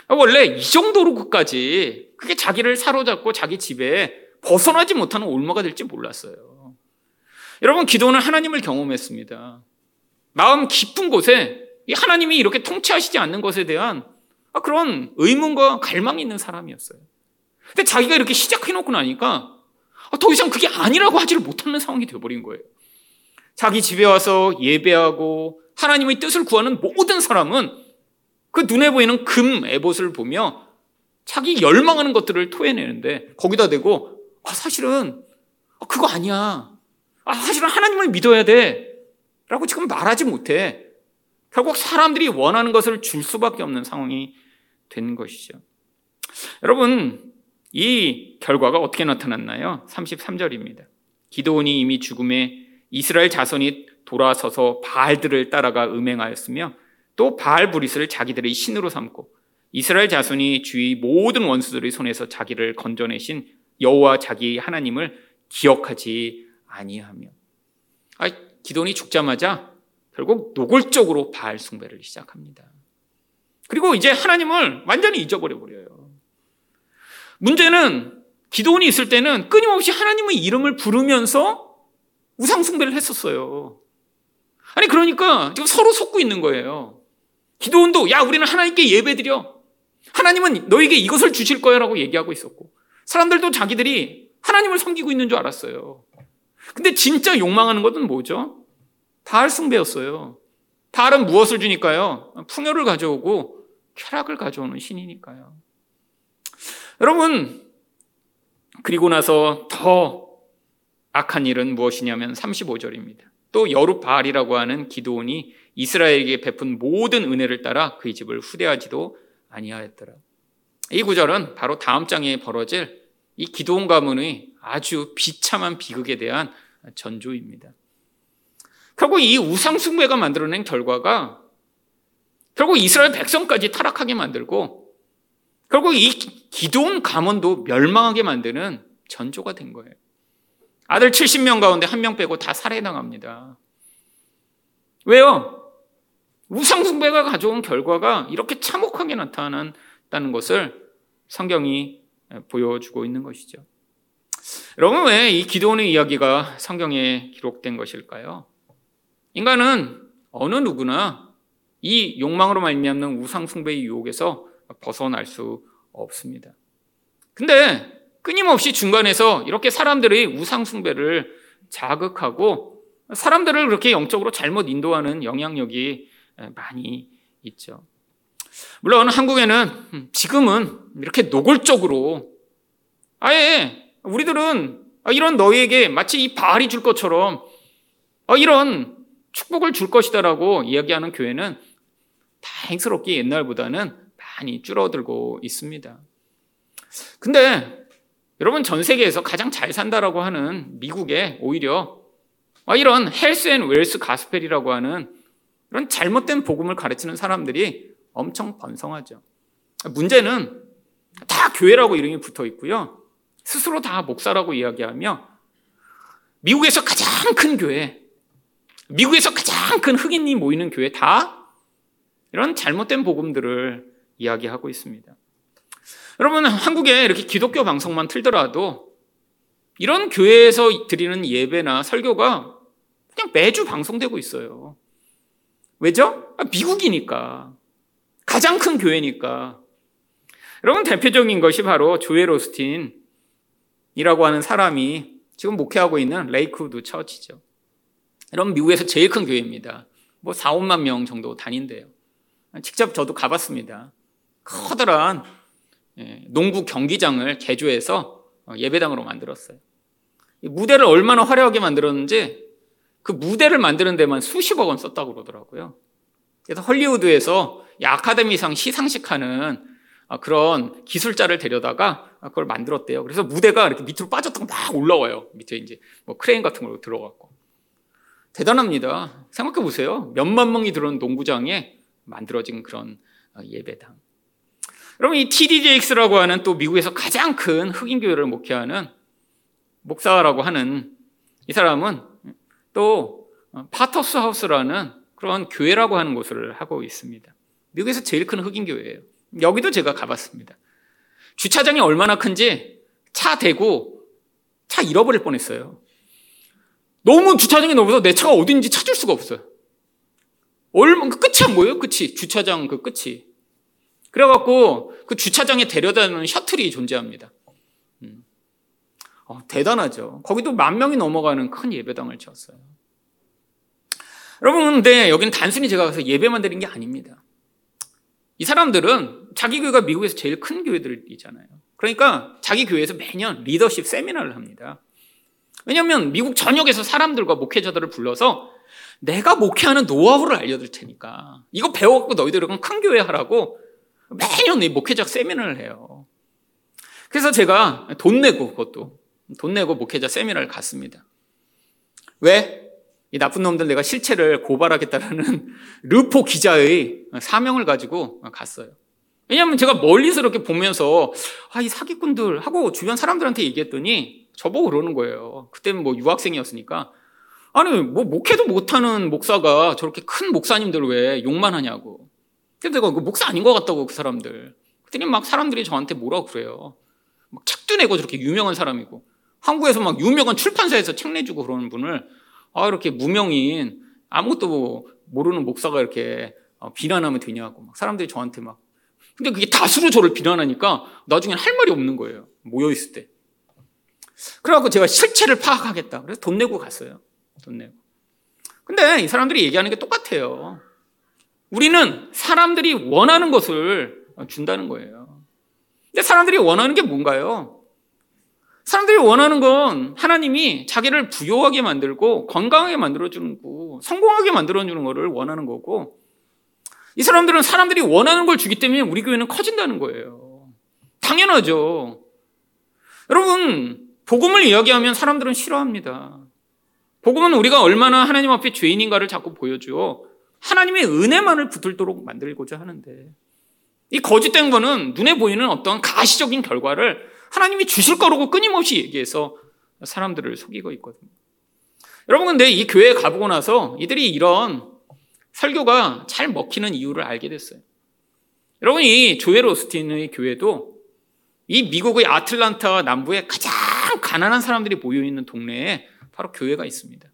Speaker 1: 아, 원래 이 정도로 끝까지 그게 자기를 사로잡고 자기 집에 벗어나지 못하는 올무가 될지 몰랐어요. 여러분, 기도는 하나님을 경험했습니다. 마음 깊은 곳에 하나님이 이렇게 통치하시지 않는 것에 대한 아, 그런 의문과 갈망이 있는 사람이었어요. 근데 자기가 이렇게 시작해놓고 나니까 아, 더 이상 그게 아니라고 하지를 못하는 상황이 되어버린 거예요. 자기 집에 와서 예배하고 하나님의 뜻을 구하는 모든 사람은 그 눈에 보이는 금 에봇을 보며 자기 열망하는 것들을 토해내는데 거기다 대고 아, 사실은 아, 그거 아니야. 아, 사실은 하나님을 믿어야 돼. 라고 지금 말하지 못해. 결국 사람들이 원하는 것을 줄 수밖에 없는 상황이 된 것이죠. 여러분, 이 결과가 어떻게 나타났나요? 33절입니다. 기도원이 이미 죽음에 이스라엘 자손이 돌아서서 바알들을 따라가 음행하였으며 또 바알 브리스를 자기들의 신으로 삼고 이스라엘 자손이 주위 모든 원수들의 손에서 자기를 건져내신 여호와 자기 하나님을 기억하지 아니하며 아, 기돈이 죽자마자 결국 노골적으로 바알 숭배를 시작합니다. 그리고 이제 하나님을 완전히 잊어버려 버려요. 문제는 기도원이 있을 때는 끊임없이 하나님의 이름을 부르면서 우상숭배를 했었어요. 아니, 그러니까 지금 서로 속고 있는 거예요. 기도원도, 야, 우리는 하나님께 예배드려. 하나님은 너에게 이것을 주실 거야 라고 얘기하고 있었고, 사람들도 자기들이 하나님을 섬기고 있는 줄 알았어요. 근데 진짜 욕망하는 것은 뭐죠? 바알 숭배였어요. 바알은 무엇을 주니까요? 풍요를 가져오고 쾌락을 가져오는 신이니까요. 여러분, 그리고 나서 더 악한 일은 무엇이냐면 35절입니다. 또 여룻바알이라고 하는 기도원이 이스라엘에게 베푼 모든 은혜를 따라 그의 집을 후대하지도 아니하였더라. 이 구절은 바로 다음 장에 벌어질 이 기도원 가문의 아주 비참한 비극에 대한 전조입니다. 결국 이 우상 숭배가 만들어낸 결과가 결국 이스라엘 백성까지 타락하게 만들고 결국 이 기도원 가문도 멸망하게 만드는 전조가 된 거예요. 아들 70명 가운데 한 명 빼고 다 살해당합니다. 왜요? 우상숭배가 가져온 결과가 이렇게 참혹하게 나타난다는 것을 성경이 보여주고 있는 것이죠. 여러분, 왜 이 기도원의 이야기가 성경에 기록된 것일까요? 인간은 어느 누구나 이 욕망으로 말미암는 우상숭배의 유혹에서 벗어날 수 없습니다. 근데 끊임없이 중간에서 이렇게 사람들의 우상숭배를 자극하고 사람들을 그렇게 영적으로 잘못 인도하는 영향력이 많이 있죠. 물론 한국에는 지금은 이렇게 노골적으로 아예 우리들은 이런 너희에게 마치 이 바알이 줄 것처럼 이런 축복을 줄 것이다라고 이야기하는 교회는 다행스럽게 옛날보다는 많이 줄어들고 있습니다. 근데 여러분 전 세계에서 가장 잘 산다라고 하는 미국에 오히려 이런 health and wealth gospel이라고 하는 이런 잘못된 복음을 가르치는 사람들이 엄청 번성하죠. 문제는 다 교회라고 이름이 붙어 있고요. 스스로 다 목사라고 이야기하며 미국에서 가장 큰 교회, 미국에서 가장 큰 흑인이 모이는 교회 다 이런 잘못된 복음들을 이야기하고 있습니다. 여러분, 한국에 이렇게 기독교 방송만 틀더라도 이런 교회에서 드리는 예배나 설교가 그냥 매주 방송되고 있어요. 왜죠? 아, 미국이니까. 가장 큰 교회니까. 여러분 대표적인 것이 바로 조엘 오스틴이라고 하는 사람이 지금 목회하고 있는 레이크우드 church죠. 여러분 미국에서 제일 큰 교회입니다. 뭐 4, 5만 명 정도 다닌대요. 직접 저도 가봤습니다. 커다란 예, 농구 경기장을 개조해서 어, 예배당으로 만들었어요. 무대를 얼마나 화려하게 만들었는지 그 무대를 만드는 데만 수십억 원 썼다고 그러더라고요. 그래서 헐리우드에서 아카데미상 시상식 하는 아, 그런 기술자를 데려다가 그걸 만들었대요. 그래서 무대가 이렇게 밑으로 빠졌다가 막 올라와요. 밑에 이제 뭐 크레인 같은 걸로 들어갔고. 대단합니다. 생각해 보세요. 몇만 명이 들어온 농구장에 만들어진 그런 어, 예배당. 여러분 이 TDJX라고 하는 또 미국에서 가장 큰 흑인 교회를 목회하는 목사라고 하는 이 사람은 또 어, 파터스 하우스라는 그런 교회라고 하는 곳을 하고 있습니다. 미국에서 제일 큰 흑인 교회예요. 여기도 제가 가봤습니다. 주차장이 얼마나 큰지 차 대고 차 잃어버릴 뻔했어요. 너무 주차장이 넓어서 내 차가 어딘지 찾을 수가 없어요. 얼마 그 끝이 안 보여요. 끝이 주차장 그 끝이. 그래갖고 그 주차장에 데려다 주는 셔틀이 존재합니다. 음. 어, 대단하죠. 거기도 만 명이 넘어가는 큰 예배당을 지었어요. 여러분, 근데 여기는 단순히 제가 가서 예배만 드린 게 아닙니다. 이 사람들은 자기 교회가 미국에서 제일 큰 교회들이잖아요. 그러니까 자기 교회에서 매년 리더십 세미나를 합니다. 왜냐하면 미국 전역에서 사람들과 목회자들을 불러서 내가 목회하는 노하우를 알려줄 테니까 이거 배워갖고 너희들은 큰 교회 하라고 매년 이 목회자 세미나를 해요. 그래서 제가 돈 내고 그것도 돈 내고 목회자 세미나를 갔습니다. 왜? 이 나쁜 놈들 내가 실체를 고발하겠다라는 [LAUGHS] 르포 기자의 사명을 가지고 갔어요. 왜냐하면 제가 멀리서 이렇게 보면서 아, 이 사기꾼들 하고 주변 사람들한테 얘기했더니 저보고 그러는 거예요. 그때는 뭐 유학생이었으니까 아니 뭐 목회도 못하는 목사가 저렇게 큰 목사님들 왜 욕만 하냐고. 근데 내가 그 목사 아닌 것 같다고 그 사람들. 그랬더니 막 사람들이 저한테 뭐라고 그래요. 막 책도 내고 저렇게 유명한 사람이고 한국에서 막 유명한 출판사에서 책 내주고 그러는 분을 아, 이렇게 무명인 아무것도 모르는 목사가 이렇게 어, 비난하면 되냐고 막 사람들이 저한테 막 근데 그게 다수로 저를 비난하니까 나중엔 할 말이 없는 거예요. 모여 있을 때. 그래갖고 제가 실체를 파악하겠다. 그래서 돈 내고 갔어요. 돈 내고. 근데 이 사람들이 얘기하는 게 똑같아요. 우리는 사람들이 원하는 것을 준다는 거예요. 근데 사람들이 원하는 게 뭔가요? 사람들이 원하는 건 하나님이 자기를 부여하게 만들고 건강하게 만들어주는 거, 성공하게 만들어주는 거를 원하는 거고, 이 사람들은 사람들이 원하는 걸 주기 때문에 우리 교회는 커진다는 거예요. 당연하죠. 여러분, 복음을 이야기하면 사람들은 싫어합니다. 복음은 우리가 얼마나 하나님 앞에 죄인인가를 자꾸 보여줘. 하나님의 은혜만을 붙들도록 만들고자 하는데, 이 거짓된 거는 눈에 보이는 어떤 가시적인 결과를 하나님이 주실 거라고 끊임없이 얘기해서 사람들을 속이고 있거든요. 여러분 근데 이 교회에 가보고 나서 이들이 이런 설교가 잘 먹히는 이유를 알게 됐어요. 여러분 이 조엘 오스틴의 교회도 이 미국의 아틀란타 남부에 가장 가난한 사람들이 모여 있는 동네에 바로 교회가 있습니다.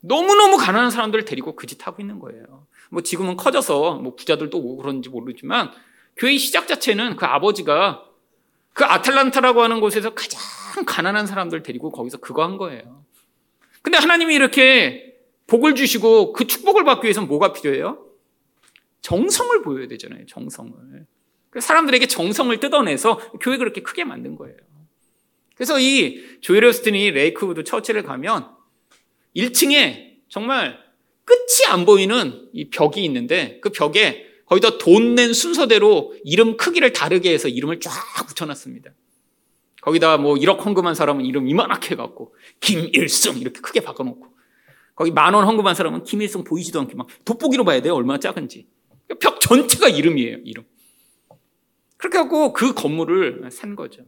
Speaker 1: 너무너무 가난한 사람들을 데리고 그 짓 하고 있는 거예요. 뭐 지금은 커져서 뭐 부자들도 오고 그런지 모르지만 교회의 시작 자체는 그 아버지가 그 아틀란타라고 하는 곳에서 가장 가난한 사람들 데리고 거기서 그거 한 거예요. 근데 하나님이 이렇게 복을 주시고 그 축복을 받기 위해서는 뭐가 필요해요? 정성을 보여야 되잖아요. 정성을. 사람들에게 정성을 뜯어내서 교회 그렇게 크게 만든 거예요. 그래서 이 조엘 오스틴의 레이크우드 church를 가면 1층에 정말 끝이 안 보이는 이 벽이 있는데 그 벽에 거기다 돈 낸 순서대로 이름 크기를 다르게 해서 이름을 쫙 붙여놨습니다. 거기다 뭐 1억 헌금한 사람은 이름 이만하게 해갖고 김일승 이렇게 크게 바꿔놓고 거기 만 원 헌금한 사람은 김일승 보이지도 않게 막 돋보기로 봐야 돼요. 얼마나 작은지. 벽 전체가 이름이에요. 이름. 그렇게 하고 그 건물을 산 거죠.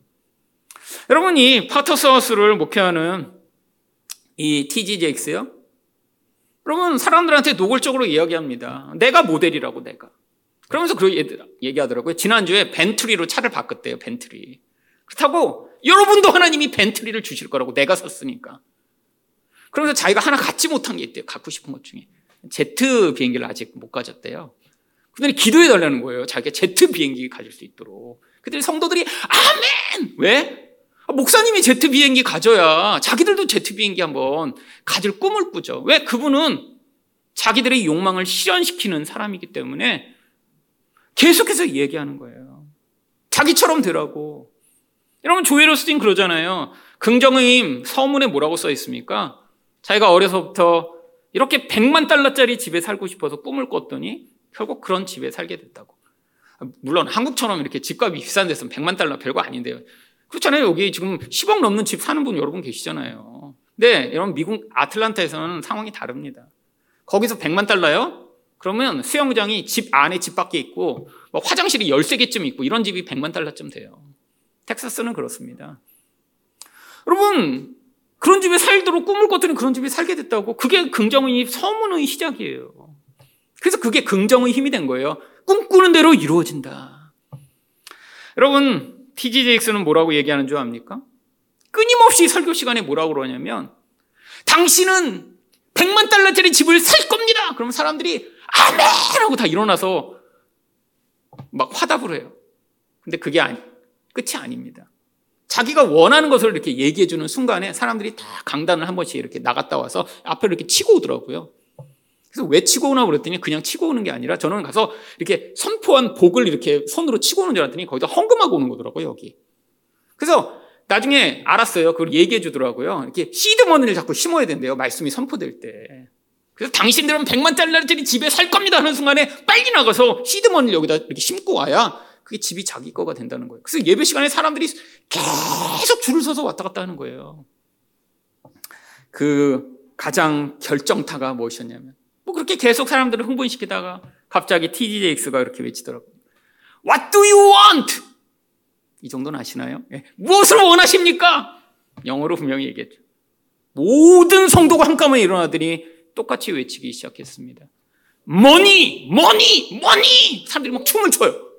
Speaker 1: 여러분 이 파터스하우스를 목회하는 이 TGJX요. 여러분 사람들한테 노골적으로 이야기합니다. 내가 모델이라고 내가. 그러면서 그 얘기하더라고요. 지난주에 벤트리로 차를 바꿨대요, 벤트리. 그렇다고 여러분도 하나님이 벤트리를 주실 거라고 내가 샀으니까. 그러면서 자기가 하나 갖지 못한 게 있대요. 갖고 싶은 것 중에. 제트 비행기를 아직 못 가졌대요. 그들이 기도해 달라는 거예요. 자기가 제트 비행기 가질 수 있도록. 그들이 성도들이 아멘! 왜? 아, 목사님이 제트 비행기 가져야 자기들도 제트 비행기 한번 가질 꿈을 꾸죠. 왜? 그분은 자기들의 욕망을 실현시키는 사람이기 때문에 계속해서 얘기하는 거예요. 자기처럼 되라고. 여러분 조엘 오스틴 그러잖아요. 긍정의 힘 서문에 뭐라고 써 있습니까? 자기가 어려서부터 이렇게 100만 달러짜리 집에 살고 싶어서 꿈을 꿨더니 결국 그런 집에 살게 됐다고. 물론 한국처럼 이렇게 집값이 비싼 데서는 100만 달러 별거 아닌데요. 그렇잖아요. 여기 지금 10억 넘는 집 사는 분 여러분 계시잖아요. 근데 여러분 미국 아틀란타에서는 상황이 다릅니다. 거기서 100만 달러요? 그러면 수영장이 집 안에 집 밖에 있고 뭐 화장실이 13개쯤 있고 이런 집이 100만 달러쯤 돼요. 텍사스는 그렇습니다. 여러분 그런 집에 살도록 꿈을 꿨더니 그런 집에 살게 됐다고 그게 긍정의 서문의 시작이에요. 그래서 그게 긍정의 힘이 된 거예요. 꿈꾸는 대로 이루어진다. 여러분 TGJX는 뭐라고 얘기하는 줄 압니까? 끊임없이 설교 시간에 뭐라고 그러냐면 당신은 100만 달러짜리 집을 살 겁니다. 그러면 사람들이 아멘! 하고 다 일어나서 막 화답을 해요. 근데 그게 아니, 끝이 아닙니다. 자기가 원하는 것을 이렇게 얘기해주는 순간에 사람들이 다 강단을 한 번씩 이렇게 나갔다 와서 앞에 이렇게 치고 오더라고요. 그래서 왜 치고 오나 그랬더니 그냥 치고 오는 게 아니라 저는 가서 이렇게 선포한 복을 이렇게 손으로 치고 오는 줄 알았더니 거기다 헌금하고 오는 거더라고요, 여기. 그래서 나중에 알았어요. 그걸 얘기해 주더라고요. 이렇게 시드머니를 자꾸 심어야 된대요. 말씀이 선포될 때. 그래서 당신들은 100만 달러짜리 집에 살 겁니다 하는 순간에 빨리 나가서 시드머니를 여기다 이렇게 심고 와야 그게 집이 자기 거가 된다는 거예요. 그래서 예배 시간에 사람들이 계속 줄을 서서 왔다 갔다 하는 거예요. 그 가장 결정타가 무엇이었냐면 뭐 그렇게 계속 사람들을 흥분시키다가 갑자기 TDJX가 이렇게 외치더라고요. What do you want? 이 정도는 아시나요? 네. 무엇을 원하십니까? 영어로 분명히 얘기했죠. 모든 성도가 한꺼번에 일어나더니 똑같이 외치기 시작했습니다. Money, money, money! 사람들이 막 춤을 춰요.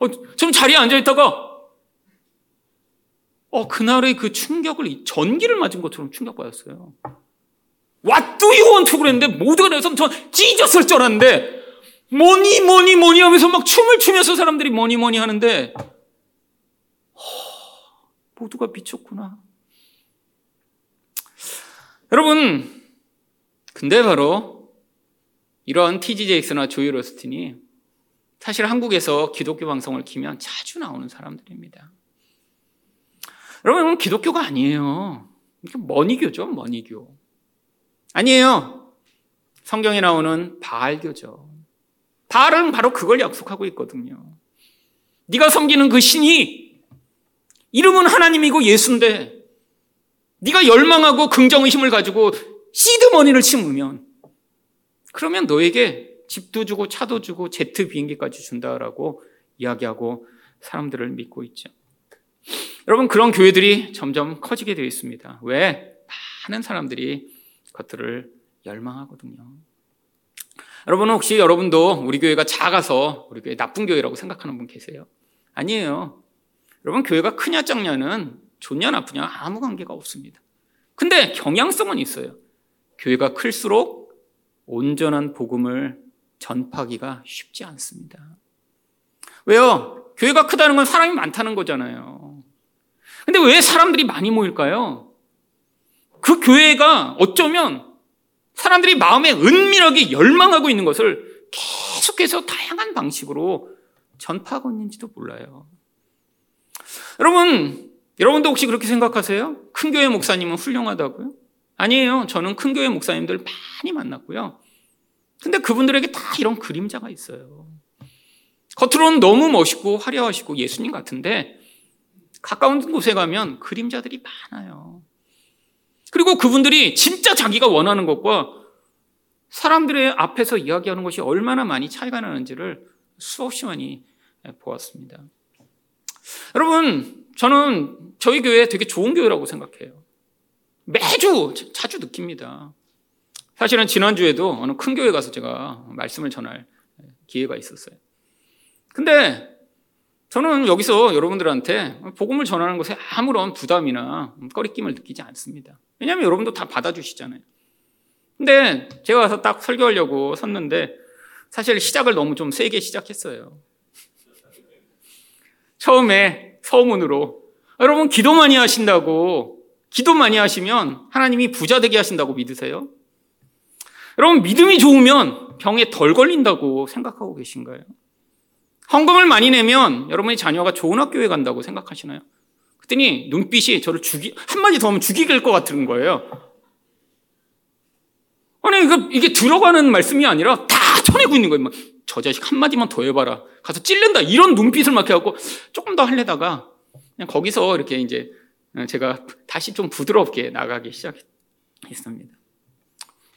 Speaker 1: 어, 좀 자리에 앉아있다가, 어, 그날의 그 충격을, 전기를 맞은 것처럼 충격받았어요. What do you want? 그랬는데 모두가 그래서 전 찢었을 줄 알았는데 뭐니 뭐니 뭐니 하면서 막 춤을 추면서 사람들이 뭐니 뭐니 하는데 허, 모두가 미쳤구나. 여러분 근데 바로 이런 TGJX나 조이 로스틴이 사실 한국에서 기독교 방송을 키면 자주 나오는 사람들입니다. 여러분 기독교가 아니에요. 머니교죠, 머니교. 아니에요. 성경에 나오는 바알교죠. 바알은 바로 그걸 약속하고 있거든요. 네가 섬기는 그 신이 이름은 하나님이고 예수인데 네가 열망하고 긍정의 힘을 가지고 시드머니를 심으면 그러면 너에게 집도 주고 차도 주고 제트 비행기까지 준다라고 이야기하고 사람들을 믿고 있죠. 여러분 그런 교회들이 점점 커지게 되어 있습니다. 왜? 많은 사람들이 것들을 열망하거든요. 여러분 혹시 여러분도 우리 교회가 작아서 우리 교회 나쁜 교회라고 생각하는 분 계세요? 아니에요. 여러분 교회가 크냐 작냐는 좋냐 나쁘냐 아무 관계가 없습니다. 근데 경향성은 있어요. 교회가 클수록 온전한 복음을 전파하기가 쉽지 않습니다. 왜요? 교회가 크다는 건 사람이 많다는 거잖아요. 근데 왜 사람들이 많이 모일까요? 그 교회가 어쩌면 사람들이 마음에 은밀하게 열망하고 있는 것을 계속해서 다양한 방식으로 전파하고 있는지도 몰라요. 여러분, 여러분도 혹시 그렇게 생각하세요? 큰 교회 목사님은 훌륭하다고요? 아니에요. 저는 큰 교회 목사님들 많이 만났고요. 근데 그분들에게 다 이런 그림자가 있어요. 겉으로는 너무 멋있고 화려하시고 예수님 같은데 가까운 곳에 가면 그림자들이 많아요. 그리고 그분들이 진짜 자기가 원하는 것과 사람들의 앞에서 이야기하는 것이 얼마나 많이 차이가 나는지를 수없이 많이 보았습니다. 여러분, 저는 저희 교회 되게 좋은 교회라고 생각해요. 매주 자주 느낍니다. 사실은 지난주에도 어느 큰 교회 가서 제가 말씀을 전할 기회가 있었어요. 근데 저는 여기서 여러분들한테 복음을 전하는 것에 아무런 부담이나 꺼리낌을 느끼지 않습니다. 왜냐하면 여러분도 다 받아주시잖아요. 근데 제가 와서 딱 설교하려고 섰는데 사실 시작을 너무 좀 세게 시작했어요. 처음에 서문으로 여러분 기도 많이 하신다고 기도 많이 하시면 하나님이 부자 되게 하신다고 믿으세요? 여러분 믿음이 좋으면 병에 덜 걸린다고 생각하고 계신가요? 헌금을 많이 내면 여러분의 자녀가 좋은 학교에 간다고 생각하시나요? 그랬더니 눈빛이 저를 죽이 한마디 더 하면 죽이길 것 같은 거예요. 아니 이거 이게 들어가는 말씀이 아니라 다 쳐내고 있는 거예요. 막, 저 자식 한마디만 더 해봐라. 가서 찔른다. 이런 눈빛을 막 해갖고 조금 더 하려다가 그냥 거기서 이렇게 이제 제가 다시 좀 부드럽게 나가기 시작했습니다.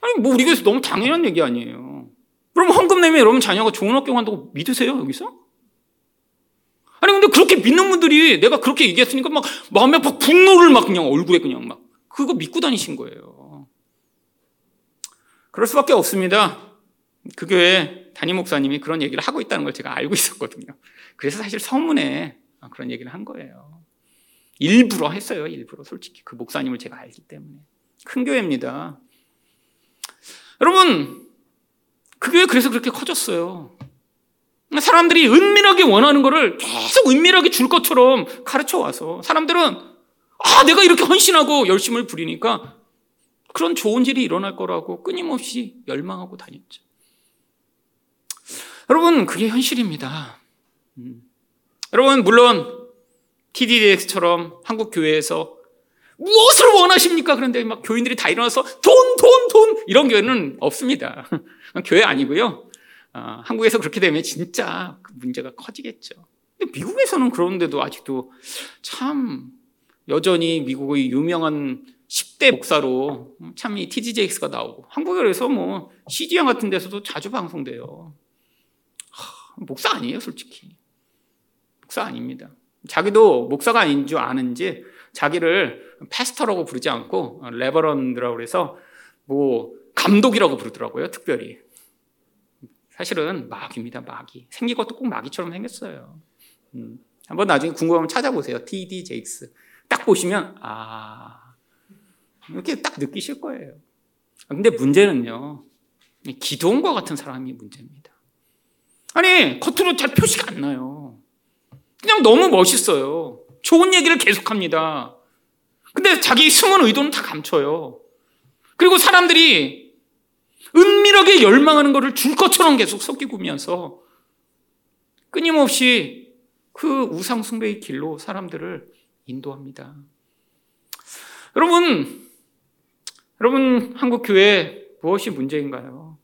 Speaker 1: 아니, 뭐 우리 교회에서 너무 당연한 얘기 아니에요. 그럼 헌금 내면 여러분 자녀가 좋은 학교 간다고 믿으세요, 여기서? 아니, 근데 그렇게 믿는 분들이 내가 그렇게 얘기했으니까 막 마음에 막 분노를 막 그냥 얼굴에 그냥 막 그거 믿고 다니신 거예요. 그럴 수밖에 없습니다. 그 교회 담임 목사님이 그런 얘기를 하고 있다는 걸 제가 알고 있었거든요. 그래서 사실 서문에 그런 얘기를 한 거예요. 일부러 했어요, 일부러. 솔직히. 그 목사님을 제가 알기 때문에. 큰 교회입니다. 여러분, 그 교회 그래서 그렇게 커졌어요. 사람들이 은밀하게 원하는 것을 계속 은밀하게 줄 것처럼 가르쳐 와서 사람들은 아, 내가 이렇게 헌신하고 열심을 부리니까 그런 좋은 일이 일어날 거라고 끊임없이 열망하고 다녔죠. 여러분, 그게 현실입니다. 음. 여러분, 물론 TDDX처럼 한국 교회에서 무엇을 원하십니까? 그런데 막 교인들이 다 일어나서 돈, 돈, 돈 이런 교회는 없습니다. 교회 아니고요. 어, 한국에서 그렇게 되면 진짜 그 문제가 커지겠죠. 근데 미국에서는 그런데도 아직도 참 여전히 미국의 유명한 10대 목사로 참 이 TDJX가 나오고 한국에서 뭐 CD양 같은 데서도 자주 방송돼요. 하, 목사 아니에요, 솔직히. 목사 아닙니다. 자기도 목사가 아닌 줄 아는지 자기를 패스터라고 부르지 않고 레버런드라고 그래서 뭐 감독이라고 부르더라고요, 특별히. 사실은 마귀입니다, 마귀. 생긴 것도 꼭 마귀처럼 생겼어요. 음. 한번 나중에 궁금하면 찾아보세요. TDJX. 딱 보시면, 아, 이렇게 딱 느끼실 거예요. 근데 문제는요, 기도원과 같은 사람이 문제입니다. 아니, 겉으로 잘 표시가 안 나요. 그냥 너무 멋있어요. 좋은 얘기를 계속합니다. 근데 자기 숨은 의도는 다 감춰요. 그리고 사람들이 은밀하게 열망하는 것을 줄 것처럼 계속 섞이구면서 끊임없이 그 우상숭배의 길로 사람들을 인도합니다. 여러분, 여러분, 한국 교회 무엇이 문제인가요?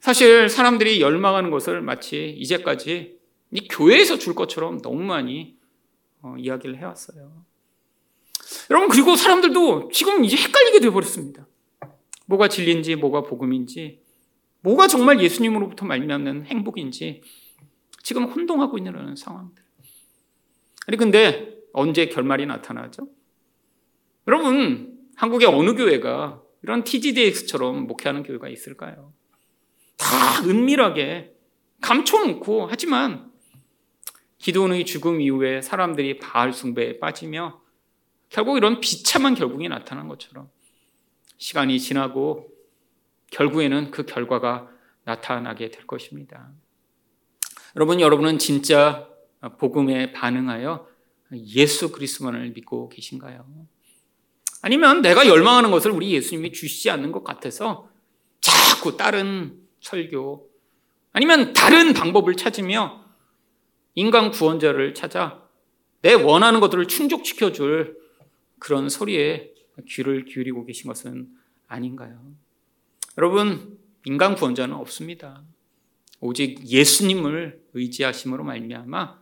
Speaker 1: 사실 사람들이 열망하는 것을 마치 이제까지 이 교회에서 줄 것처럼 너무 많이 어, 이야기를 해왔어요. 여러분, 그리고 사람들도 지금 이제 헷갈리게 되어버렸습니다. 뭐가 진리인지, 뭐가 복음인지, 뭐가 정말 예수님으로부터 말미암는 행복인지 지금 혼동하고 있는 상황들. 아니, 근데 언제 결말이 나타나죠? 여러분, 한국의 어느 교회가 이런 TGDX처럼 목회하는 교회가 있을까요? 다 은밀하게 감춰놓고 하지만 기도원의 죽음 이후에 사람들이 바알 숭배에 빠지며 결국 이런 비참한 결국이 나타난 것처럼 시간이 지나고 결국에는 그 결과가 나타나게 될 것입니다. 여러분, 여러분은 진짜 복음에 반응하여 예수 그리스도만을 믿고 계신가요? 아니면 내가 열망하는 것을 우리 예수님이 주시지 않는 것 같아서 자꾸 다른 설교 아니면 다른 방법을 찾으며 인간 구원자를 찾아 내 원하는 것들을 충족시켜 줄 그런 소리에 귀를 기울이고 계신 것은 아닌가요? 여러분, 인간 구원자는 없습니다. 오직 예수님을 의지하심으로 말미암아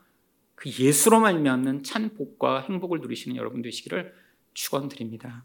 Speaker 1: 그 예수로 말미암는 찬 복과 행복을 누리시는 여러분 되시기를 축원드립니다.